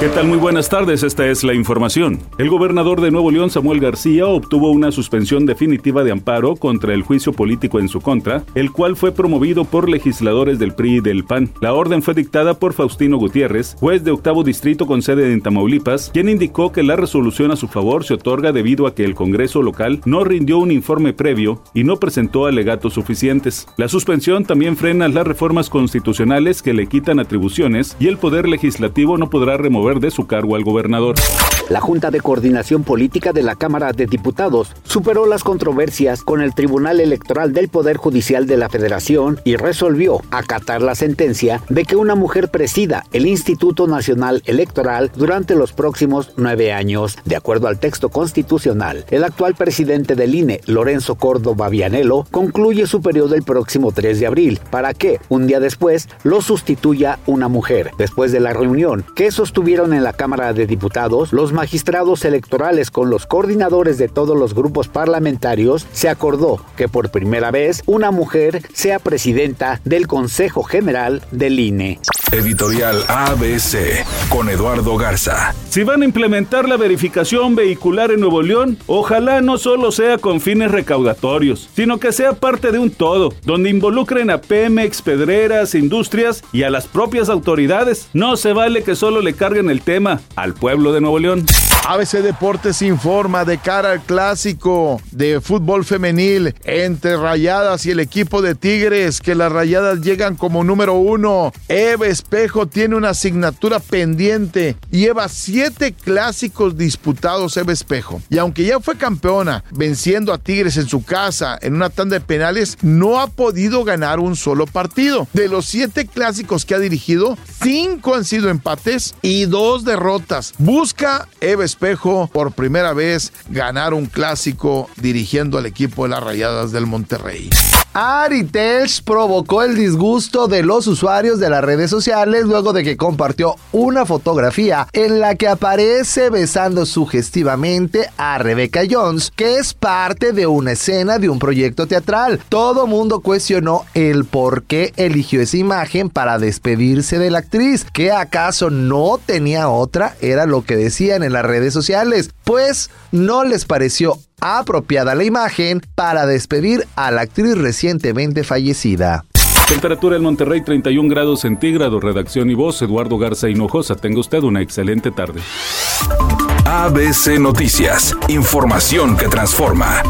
¿Qué tal? Muy buenas tardes, esta es la información. El gobernador de Nuevo León, Samuel García, obtuvo una suspensión definitiva de amparo contra el juicio político en su contra, el cual fue promovido por legisladores del PRI y del PAN. La orden fue dictada por Faustino Gutiérrez, juez de octavo distrito con sede en Tamaulipas, quien indicó que la resolución a su favor se otorga debido a que el Congreso local no rindió un informe previo y no presentó alegatos suficientes. La suspensión también frena las reformas constitucionales que le quitan atribuciones y el Poder Legislativo no podrá remover de su cargo al gobernador. La Junta de Coordinación Política de la Cámara de Diputados superó las controversias con el Tribunal Electoral del Poder Judicial de la Federación y resolvió acatar la sentencia de que una mujer presida el Instituto Nacional Electoral durante los próximos nueve años. De acuerdo al texto constitucional, el actual presidente del INE, Lorenzo Córdoba Vianelo, concluye su periodo el próximo 3 de abril para que, un día después, lo sustituya una mujer. Después de la reunión que sostuvieron en la Cámara de Diputados, los magistrados electorales con los coordinadores de todos los grupos parlamentarios, se acordó que por primera vez una mujer sea presidenta del Consejo General del INE. Editorial ABC con Eduardo Garza. Si van a implementar la verificación vehicular en Nuevo León, ojalá no solo sea con fines recaudatorios, sino que sea parte de un todo, donde involucren a Pemex, Pedreras, Industrias y a las propias autoridades. No se vale que solo le carguen el tema al pueblo de Nuevo León. ABC Deportes informa de cara al clásico de fútbol femenil entre Rayadas y el equipo de Tigres, que las Rayadas llegan como número uno. Eva Espejo tiene una asignatura pendiente. Lleva siete clásicos disputados Eva Espejo. Y aunque ya fue campeona, venciendo a Tigres en su casa en una tanda de penales, no ha podido ganar un solo partido. De los siete clásicos que ha dirigido, cinco han sido empates y dos derrotas. Busca Eva Espejo por primera vez ganar un clásico dirigiendo al equipo de las Rayadas del Monterrey. Ari Telch provocó el disgusto de los usuarios de las redes luego de que compartió una fotografía en la que aparece besando sugestivamente a Rebecca Jones, que es parte de una escena de un proyecto teatral. Todo mundo cuestionó el por qué eligió esa imagen para despedirse de la actriz, que acaso no tenía otra, era lo que decían en las redes sociales, pues no les pareció apropiada la imagen para despedir a la actriz recientemente fallecida. Temperatura en Monterrey 31 grados centígrados. Redacción y voz Eduardo Garza Hinojosa. Tenga usted una excelente tarde. ABC Noticias. Información que transforma.